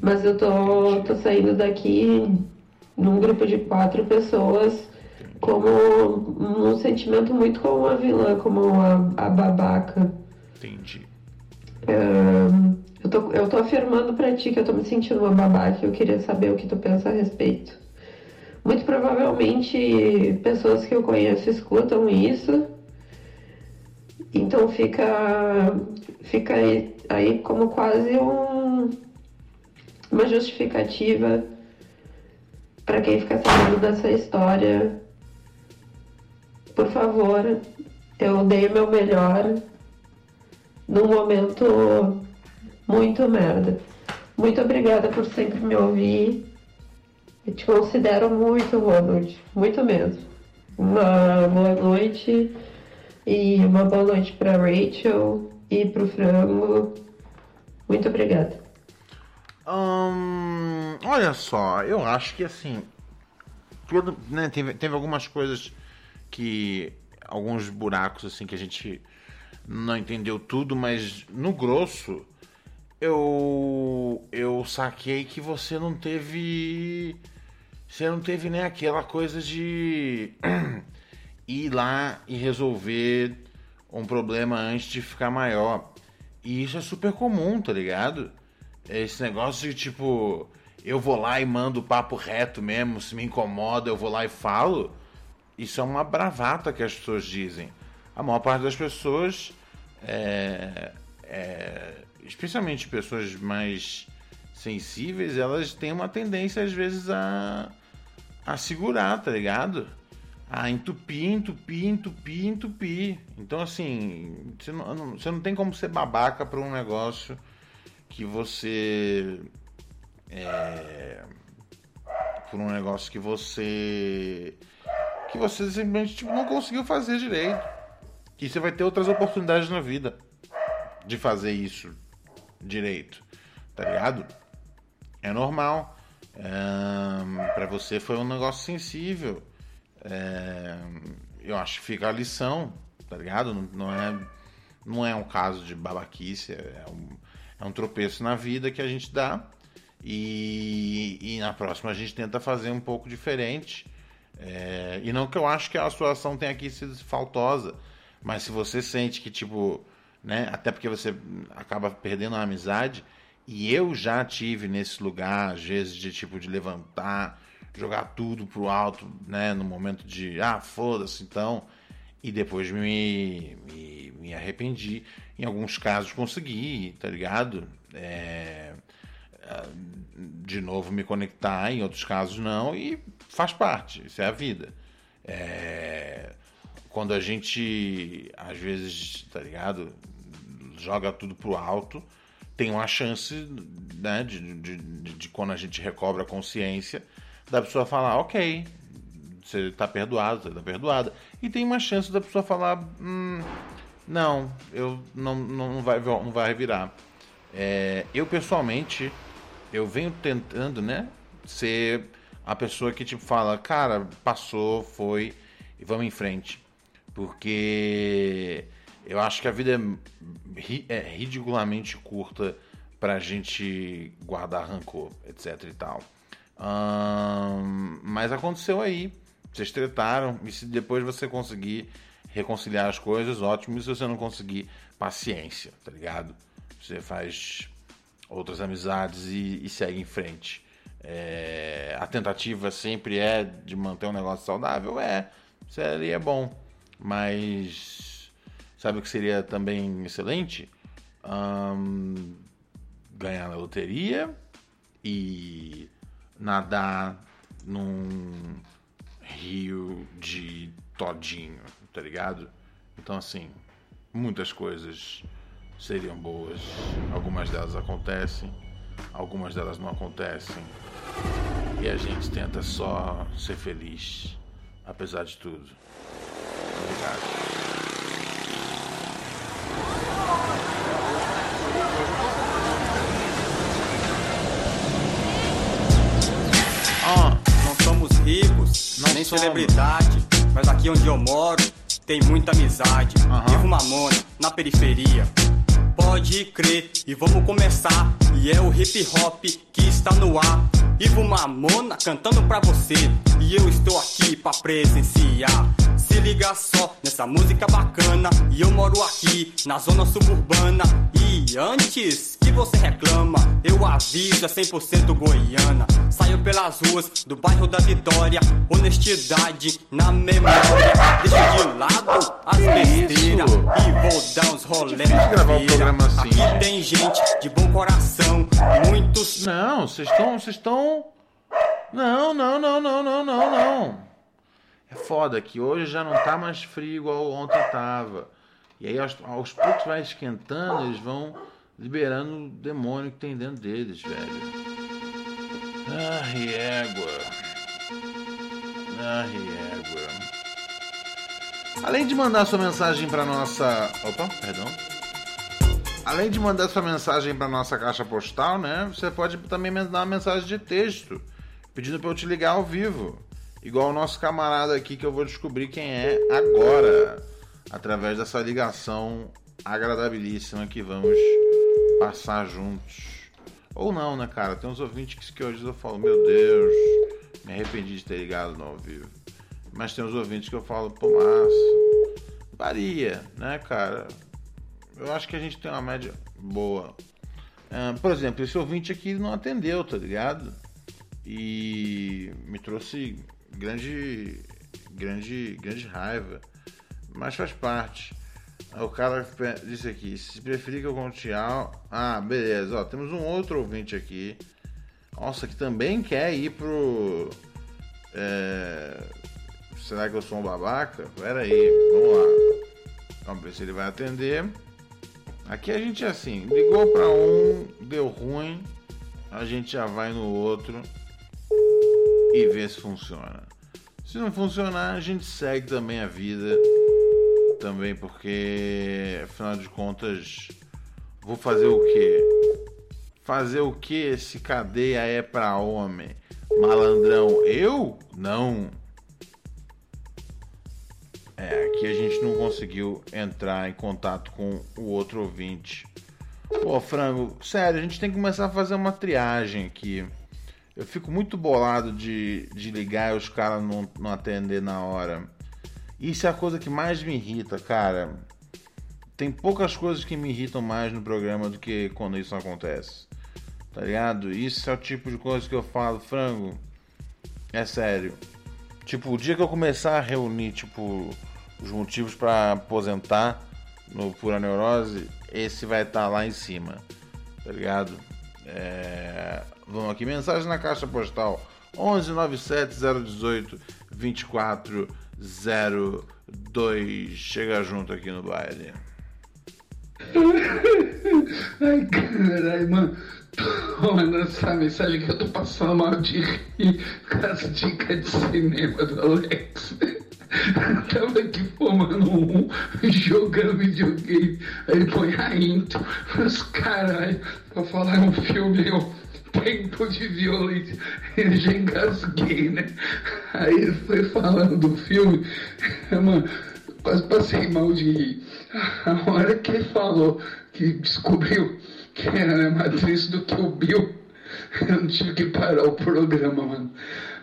Mas eu tô, tô saindo daqui num grupo de quatro pessoas como um sentimento muito como uma vilã, como a, a babaca. Entendi. eu, tô, eu tô afirmando pra ti que eu tô me sentindo uma babaca e eu queria saber o que tu pensa a respeito. Muito provavelmente pessoas que eu conheço escutam isso. Então fica, fica aí, aí como quase um, uma justificativa para quem fica sabendo dessa história por favor, eu dei meu melhor num momento muito merda. Muito obrigada por sempre me ouvir. Eu te considero muito, Ronald. Muito mesmo. Uma boa noite. E uma boa noite para Rachel e para o Frango. Muito obrigada. Hum, olha só, eu acho que assim. Tudo, né, teve, teve algumas coisas que alguns buracos assim que a gente não entendeu tudo, mas no grosso eu eu saquei que você não teve você não teve nem aquela coisa de ir lá e resolver um problema antes de ficar maior. E isso é super comum, tá ligado? Esse negócio de tipo, eu vou lá e mando o papo reto mesmo, se me incomoda, eu vou lá e falo. Isso é uma bravata que as pessoas dizem. A maior parte das pessoas, é, é, especialmente pessoas mais sensíveis, elas têm uma tendência às vezes a, a segurar, tá ligado? A entupir, entupir, entupir, entupir. Então, assim, você não, você não tem como ser babaca para um negócio que você. É, por um negócio que você que você simplesmente tipo, não conseguiu fazer direito. Que você vai ter outras oportunidades na vida de fazer isso direito. Tá ligado? É normal. É, para você foi um negócio sensível. É, eu acho que fica a lição, tá ligado? Não, não, é, não é um caso de babaquice, é um, é um tropeço na vida que a gente dá. E, e na próxima a gente tenta fazer um pouco diferente é, e não que eu acho que a sua ação tenha aqui sido faltosa, mas se você sente que, tipo, né, até porque você acaba perdendo a amizade, e eu já tive nesse lugar, às vezes, de tipo, de levantar, jogar tudo pro alto, né, no momento de, ah, foda-se, então, e depois me, me, me, arrependi. Em alguns casos consegui, tá ligado? É, de novo me conectar, em outros casos não, e faz parte, isso é a vida. É, quando a gente, às vezes, tá ligado, joga tudo pro alto, tem uma chance, né, de, de, de, de quando a gente recobra a consciência, da pessoa falar, ok, você tá perdoado, você tá perdoada. E tem uma chance da pessoa falar, hum, não, eu não, não, vai, não vai revirar. É, eu pessoalmente eu venho tentando, né, ser a pessoa que tipo fala, cara, passou, foi e vamos em frente. Porque Eu acho que a vida é, ri- é ridiculamente curta pra gente guardar rancor, etc e tal. Mas aconteceu aí. Vocês tretaram. E se depois você conseguir reconciliar as coisas, ótimo. E se você não conseguir, paciência, tá ligado? Você faz outras amizades e, e segue em frente. É, a tentativa sempre é de manter um negócio saudável? É. Seria bom. Mas sabe o que seria também excelente? Ahn, ganhar na loteria e nadar num rio de todinho, tá ligado? Então, assim, muitas coisas seriam boas. Algumas delas acontecem, algumas delas não acontecem. E a gente tenta só ser feliz, apesar de tudo. Obrigado. Não somos ricos, nem celebridade, mas aqui onde eu moro tem muita amizade. Vivo Mamona, na periferia. Pode crer, e vamos começar. E é o hip hop que está no ar. Ivo Mamona cantando pra você. E eu estou aqui pra presenciar. Se liga só nessa música bacana. E eu moro aqui na zona suburbana. E antes você reclama, eu aviso é 100% goiana. Saio pelas ruas do bairro da Vitória. Honestidade na memória. Deixo de lado as besteiras e vou dar uns rolê na gravar um programa assim, Aqui tem gente de bom coração. Muitos. Não, vocês estão. Vocês estão. Não, não, não, não, não, não, não. É foda que hoje já não tá mais frio igual ontem tava. E aí aos, aos poucos vai esquentando, eles vão liberando o demônio que tem dentro deles, velho. Ai, égua. Ai, égua. Além de mandar sua mensagem pra nossa. Opa, perdão. Além de mandar sua mensagem para nossa caixa postal, né? Você pode também mandar uma mensagem de texto, pedindo para eu te ligar ao vivo. Igual o nosso camarada aqui que eu vou descobrir quem é agora, através dessa ligação agradabilíssima que vamos passar juntos. Ou não, né, cara? Tem uns ouvintes que, hoje eu falo, meu Deus, me arrependi de ter ligado no ao vivo. Mas tem uns ouvintes que eu falo, pô, massa. Varia, né, cara? Eu acho que a gente tem uma média boa. Ah, por exemplo, esse ouvinte aqui não atendeu, tá ligado? E me trouxe grande, grande, grande raiva. Mas faz parte. O cara disse aqui, se preferir que eu conte. Ah, beleza. Ó, temos um outro ouvinte aqui. Nossa, que também quer ir pro... é, Será que eu sou um babaca? Pera aí, vamos lá. Vamos ver se ele vai atender. Aqui a gente é assim, ligou para um, deu ruim, a gente já vai no outro e vê se funciona. Se não funcionar, a gente segue também a vida, também porque afinal de contas, vou fazer o quê? Fazer o que se cadeia é para homem? Malandrão, eu? Não. É, aqui a gente não conseguiu entrar em contato com o outro ouvinte. Pô, frango, sério, a gente tem que começar a fazer uma triagem aqui. Eu fico muito bolado de, de ligar e os caras não, não atender na hora. Isso é a coisa que mais me irrita, cara. Tem poucas coisas que me irritam mais no programa do que quando isso acontece. Tá ligado? Isso é o tipo de coisa que eu falo, frango. É sério. Tipo, o dia que eu começar a reunir, tipo, os motivos pra aposentar no Pura Neurose, esse vai estar lá em cima. Tá ligado? É... Vamos aqui, mensagem na caixa postal 11 97 018 2402. Chega junto aqui no baile. Ai, caralho, mano. Mandando essa mensagem que eu tô passando mal de rir com as dicas de cinema do Alex. Tava aqui fumando um, jogando videogame. Aí põe a intro. Mas caralho, pra falar um filme, eu tempo de violência. Eu já engasguei, né? Aí foi falando do filme. Mano, quase passei mal de rir. A hora que ele falou que descobriu que era mais matriz do que o Bill, eu tive que parar o programa, mano.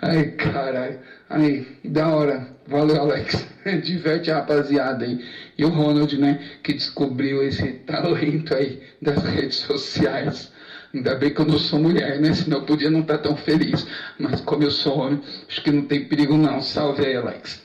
Ai, caralho. Aí, da hora. Valeu, Alex. Diverte a rapaziada aí. E o Ronald, né, que descobriu esse talento aí das redes sociais. Ainda bem que eu não sou mulher, né? Senão eu podia não estar tão feliz. Mas como eu sou homem, acho que não tem perigo não. Salve aí, Alex.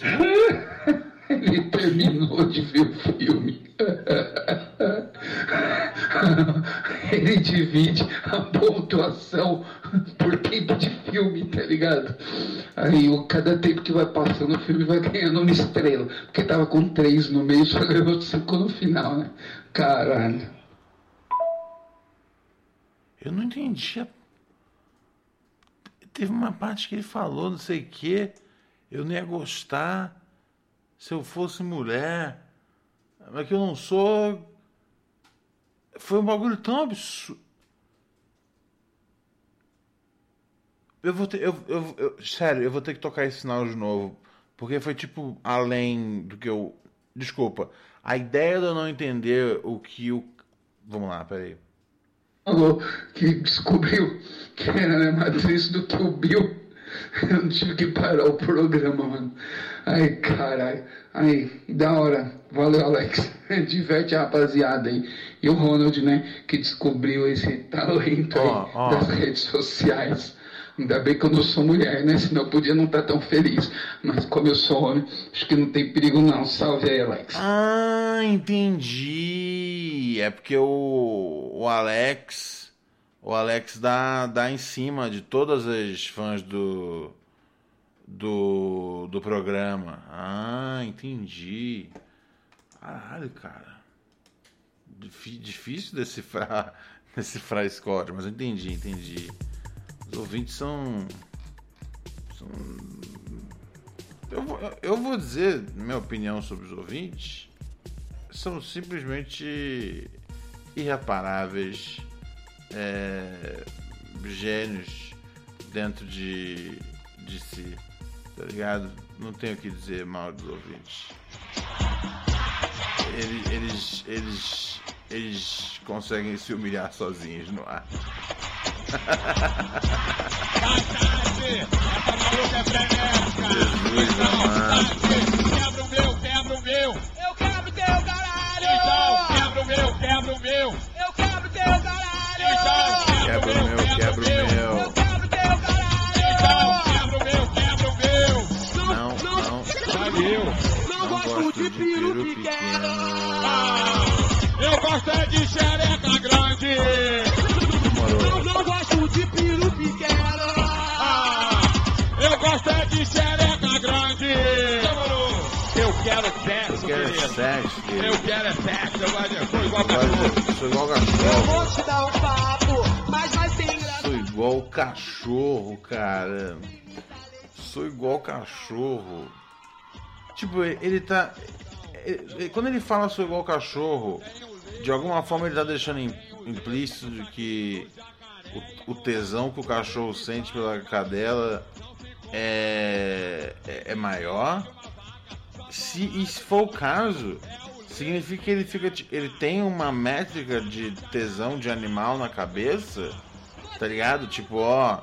Ele terminou de ver o filme. Ele divide a pontuação por tempo de filme, tá ligado? Aí cada tempo que vai passando o filme vai ganhando uma estrela. Porque tava com três no meio, só ganhou cinco no final, né? Caralho. Eu não entendi. Teve uma parte que ele falou, não sei o quê. Eu não ia gostar se eu fosse mulher. Mas que eu não sou. Foi um bagulho tão absurdo. Eu vou ter. Eu, eu, eu- sério, eu vou ter que tocar esse sinal de novo. Porque foi tipo além do que eu. Desculpa. A ideia de eu não entender o que o. Vamos lá, peraí. Falou que descobriu que era matriz do que o Bill. Eu tive que parar o programa, mano. Ai, caralho. Aí, da hora. Valeu, Alex. Diverte a rapaziada aí. E o Ronald, né, que descobriu esse talento aí Ó, ó. das redes sociais. Ainda bem que eu não sou mulher, né? Senão eu podia não estar tão feliz. Mas como eu sou homem, acho que não tem perigo não. Salve aí, Alex. Ah, entendi. É porque o, o Alex. O Alex dá, dá em cima de todas as fãs do. Do, do programa. Ah, entendi. Caralho, cara. Difí- difícil decifrar, decifrar esse código, mas eu entendi, entendi. Os ouvintes são. são eu, eu vou dizer minha opinião sobre os ouvintes. São simplesmente irreparáveis é, gênios dentro de, de si. Tá ligado? Não tenho o que dizer mal dos ouvintes. Eles, eles, eles, eles conseguem se humilhar sozinhos no ar. Jesus amado. Sexo. Eu quero é sexo. Eu gosto de... Sou igual Eu de- Sou igual cachorro. Vou te dar um papo, mas vai ser engraçado. Sou igual cachorro, cara. Sou igual cachorro. Tipo, ele tá. ele- ele- Quando ele fala sou igual cachorro, de alguma forma ele tá deixando im- implícito de que o, o tesão que o cachorro sente pela cadela é, é, é maior. Se, for o caso, significa que ele fica. Ele tem uma métrica de tesão de animal na cabeça, tá ligado? Tipo, ó,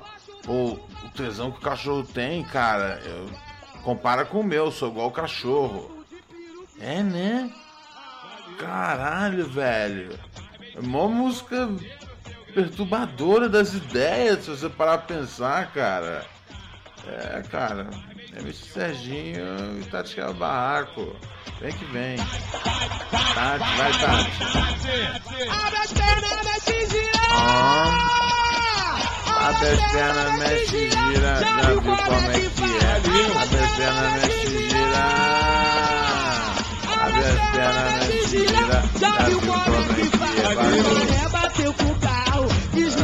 o, o tesão que o cachorro tem, cara, eu- compara com o meu, sou igual o cachorro. É, né? Caralho, velho. É uma música perturbadora das ideias, se você parar pra pensar, cara. É, cara. MC Serginho e Tati é o barraco. Vem que vem. Tati, vai, Tati. Abre as pernas, mexe gira. Abre as pernas, mexe gira. Já viu como é que é? Abre as pernas, mexe gira. Abre as pernas, mexe gira. Já viu como é que é? Vai, bateu com o carro. Quis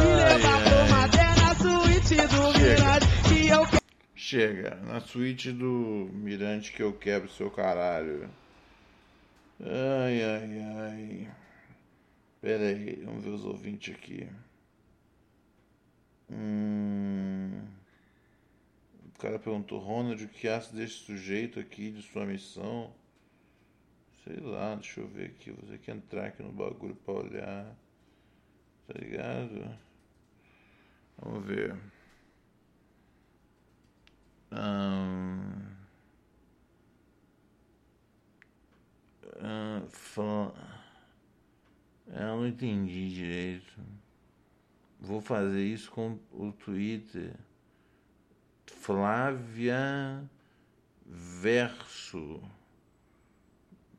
Chega, na suíte do Mirante que eu quebro seu caralho. Ai, ai, ai. Pera aí, vamos ver os ouvintes aqui. Hum... O cara perguntou, Ronald, o que acha desse sujeito aqui, de sua missão? Sei lá, deixa eu ver aqui. Vou ter que entrar aqui no bagulho pra olhar. Tá ligado? Vamos ver. Ah. Eu não entendi direito. Vou fazer isso com o Twitter. Flávia Verso.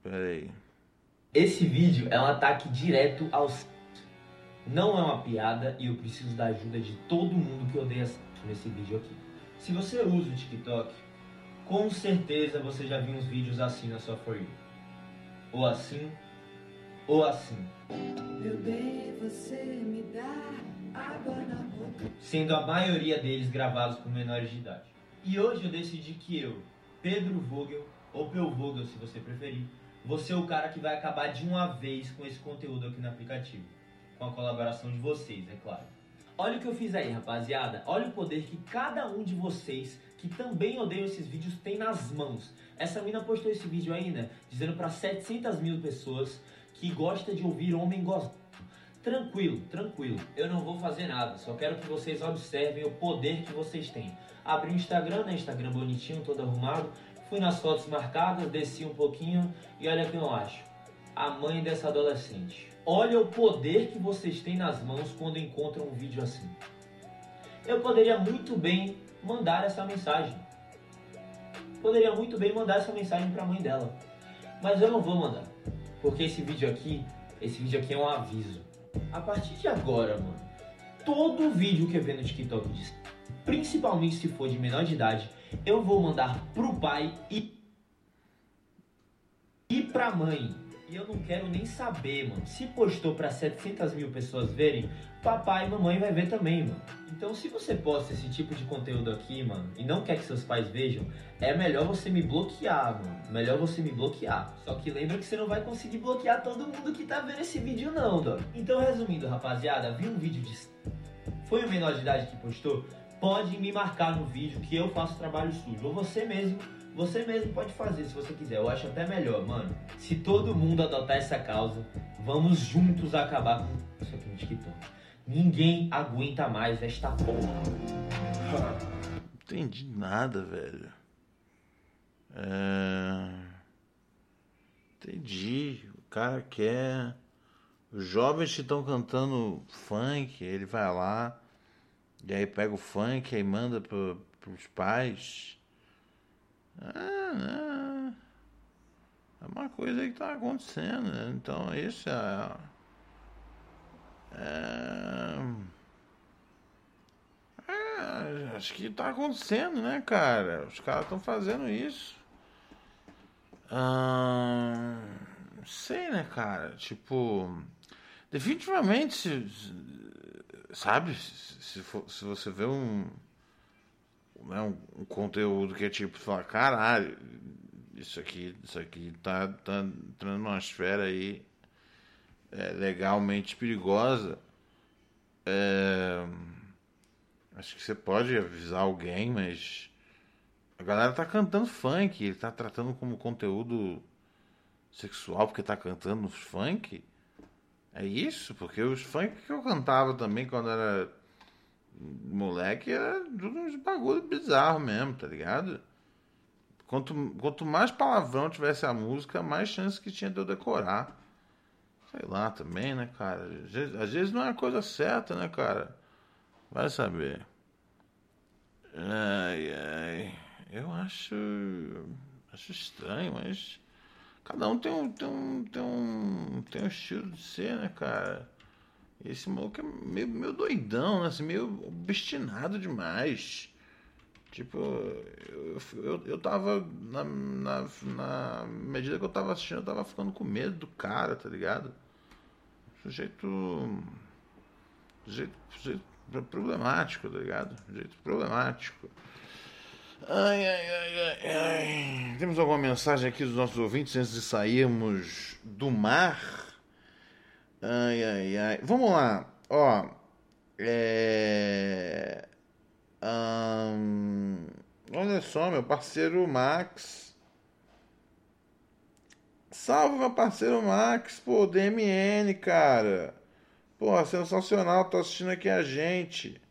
Peraí. Esse vídeo é um ataque direto aos. Não é uma piada e eu preciso da ajuda de todo mundo que odeia nesse vídeo aqui. Se você usa o TikTok, com certeza você já viu uns vídeos assim na sua For You. Ou assim, ou assim. Meu bem, você me dá água na boca. Sendo a maioria deles gravados por menores de idade. E hoje eu decidi que eu, Pedro Vogel, ou Peu Vogel se você preferir, vou ser o cara que vai acabar de uma vez com esse conteúdo aqui no aplicativo. Com a colaboração de vocês, é claro. Olha o que eu fiz aí, rapaziada. Olha o poder que cada um de vocês que também odeiam esses vídeos tem nas mãos. Essa mina postou esse vídeo né? Dizendo para 700 mil pessoas que gosta de ouvir homem gospel. Tranquilo, tranquilo. Eu não vou fazer nada. Só quero que vocês observem o poder que vocês têm. Abri o Instagram, né? Instagram bonitinho, todo arrumado. Fui nas fotos marcadas, desci um pouquinho e olha o que eu acho. A mãe dessa adolescente. Olha o poder que vocês têm nas mãos quando encontram um vídeo assim. Eu poderia muito bem mandar essa mensagem. Poderia muito bem mandar essa mensagem para a mãe dela. Mas eu não vou mandar. Porque esse vídeo aqui, esse vídeo aqui é um aviso. A partir de agora, mano, todo vídeo que eu ver no TikTok principalmente se for de menor de idade, eu vou mandar pro pai e e pra mãe. E eu não quero nem saber, mano. Se postou pra 700 mil pessoas verem, papai e mamãe vai ver também, mano. Então, se você posta esse tipo de conteúdo aqui, mano, e não quer que seus pais vejam, é melhor você me bloquear, mano. Melhor você me bloquear. Só que lembra que você não vai conseguir bloquear todo mundo que tá vendo esse vídeo, não, Dó. Então, resumindo, rapaziada, vi um vídeo de. Foi o menor de idade que postou? Pode me marcar no vídeo que eu faço trabalho sujo. Ou você mesmo você mesmo pode fazer se você quiser. Eu acho até melhor, mano. Se todo mundo adotar essa causa, vamos juntos acabar com isso aqui no TikTok. Ninguém aguenta mais esta porra. Entendi nada, velho. É... Entendi. O cara quer. Os jovens que estão cantando funk, ele vai lá, e aí pega o funk e manda para os pais. Ah, é uma coisa que está acontecendo, né? Então, isso é, é, é. Acho que está acontecendo, né, cara? Os caras estão fazendo isso. Ah, sei, né, cara? Tipo, definitivamente, se, sabe? Se, for, se você vê um né, um, um, conteúdo que é tipo, falar, caralho, isso aqui, isso aqui tá, tá entrando numa esfera aí é, legalmente perigosa. É, acho que você pode avisar alguém, mas a galera tá cantando funk, ele tá tratando como conteúdo sexual porque tá cantando funk. É isso? Porque os funk que eu cantava também quando era moleque era tudo uns bagulho bizarro mesmo, tá ligado? Quanto, quanto mais palavrão tivesse a música, mais chance que tinha de eu decorar. Sei lá também, né, cara? Às vezes, às vezes não é a coisa certa, né, cara? Vai saber. Ai, ai. Eu acho. Acho estranho, mas. Cada um tem um, tem um, tem um, tem um estilo de ser, né, cara? Esse maluco é meio, meio doidão, né? Assim, meio obstinado demais. Tipo, eu, eu, eu tava. Na, na, na medida que eu tava assistindo, eu tava ficando com medo do cara, tá ligado? Sujeito. Sujeito, sujeito problemático, tá ligado? Sujeito problemático. Ai, ai, ai, ai, ai. Temos alguma mensagem aqui dos nossos ouvintes antes de sairmos do mar? Ai, ai, ai. Vamos lá. Ó. É. Hum, olha só, meu parceiro Max. Salve, meu parceiro Max. Pô, DMN, cara. Pô, sensacional. Tô assistindo aqui a gente.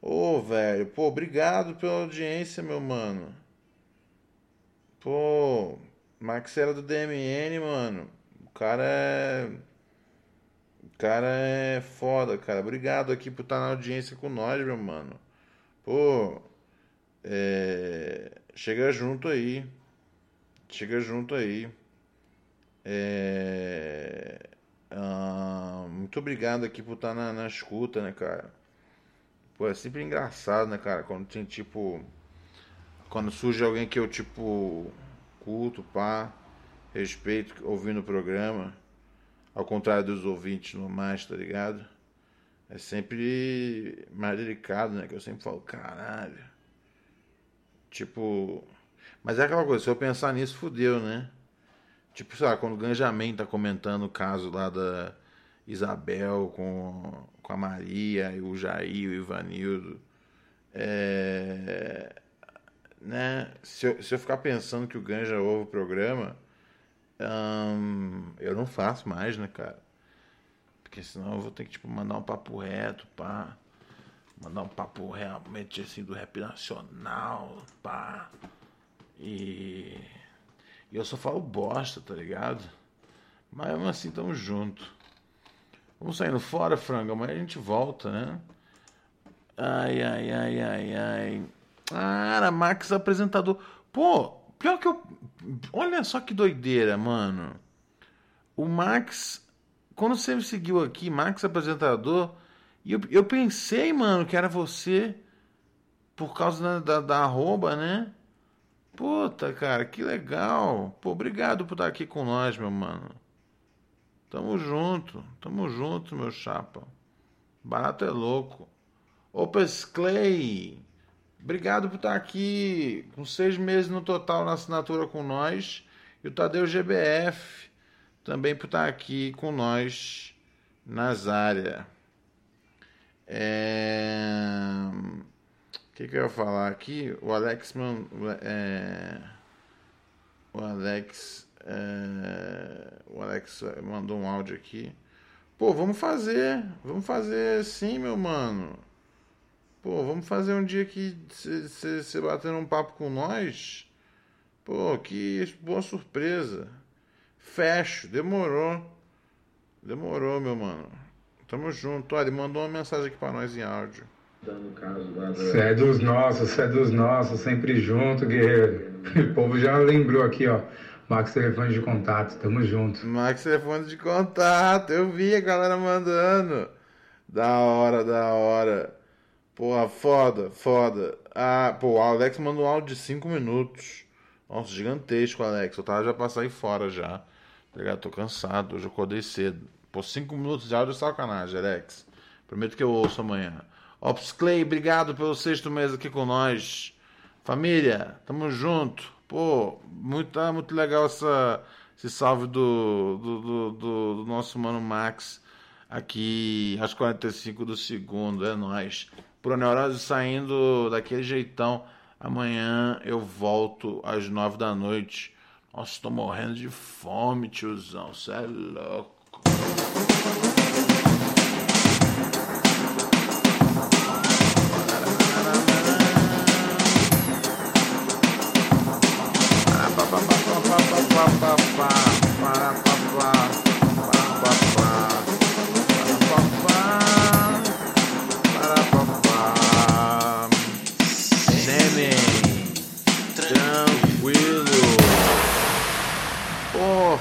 Ô, velho. Pô, obrigado pela audiência, meu mano. Pô, Max era do DMN, mano. O cara é. Cara é foda, cara. Obrigado aqui por estar na audiência com nós, meu mano. Pô, é... chega junto aí. Chega junto aí. É... Ah, muito obrigado aqui por estar na, na escuta, né, cara? Pô, é sempre engraçado, né, cara? Quando tem tipo. Quando surge alguém que eu, tipo, culto, pá, respeito, ouvindo o programa. Ao contrário dos ouvintes normais, tá ligado? É sempre mais delicado, né? Que eu sempre falo, caralho. Tipo. Mas é aquela coisa, se eu pensar nisso, fudeu, né? Tipo, sei lá, quando o Ganjamin tá comentando o caso lá da Isabel com, com a Maria, e o Jair, o Ivanildo. É, né? Se eu, se eu ficar pensando que o Ganja ouve o programa, eu não faço mais, né, cara? Porque senão eu vou ter que tipo, mandar um papo reto, pá. Mandar um papo realmente assim do rap nacional, pá. E, e eu só falo bosta, tá ligado? Mas assim tamo junto. Vamos saindo fora, frango. Amanhã a gente volta, né? Ai, ai, ai, ai, ai. Ah, Max apresentador. Pô, pior que eu. Olha só que doideira, mano. O Max. Quando você me seguiu aqui, Max apresentador. E eu, eu pensei, mano, que era você. Por causa da, da, da arroba, né? Puta, cara, que legal. Pô, obrigado por estar aqui com nós, meu mano. Tamo junto, tamo junto, meu chapa. Barato é louco. Opus Clay, obrigado por estar aqui com seis meses no total na assinatura com nós. E o Tadeu GBF, também por estar aqui com nós áreas. É... O que, que eu ia falar aqui? O Alex. É... O Alex é, o Alex mandou um áudio aqui. Pô, vamos fazer. Vamos fazer sim, meu mano. Pô, vamos fazer um dia que você bater um papo com nós. Pô, que boa surpresa. Fecho, demorou. Demorou, meu mano. Tamo junto. Olha, ele mandou uma mensagem aqui pra nós em áudio. Você é dos nossos, você é dos nossos, sempre junto, guerreiro. O povo já lembrou aqui, ó. Max Telefone de Contato, tamo junto. Max Telefone de Contato, eu vi a galera mandando. Da hora, da hora. Porra, foda, foda. Ah, pô, o Alex mandou um áudio de 5 minutos. Nossa, gigantesco, Alex. Eu tava já sair fora já. Tá ligado? Tô cansado, hoje eu acordei cedo. Pô, 5 minutos de áudio é sacanagem, Alex. Prometo que eu ouço amanhã. Ops Clay, obrigado pelo sexto mês aqui com nós. Família, tamo junto. Pô, muito, tá muito legal essa, esse salve do, do, do, do, do nosso mano Max aqui às 45 do segundo. É nóis. Pro Neurose saindo daquele jeitão. Amanhã eu volto às 9 da noite. Nossa, tô morrendo de fome, tiozão. Você é louco.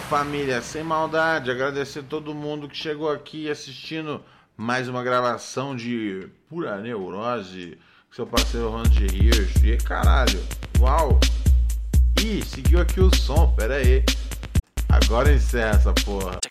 Família, sem maldade, agradecer todo mundo que chegou aqui assistindo mais uma gravação de Pura Neurose com seu parceiro Ronald Hirsch. E caralho, uau! Ih, seguiu aqui o som, pera aí. Agora encerra essa porra.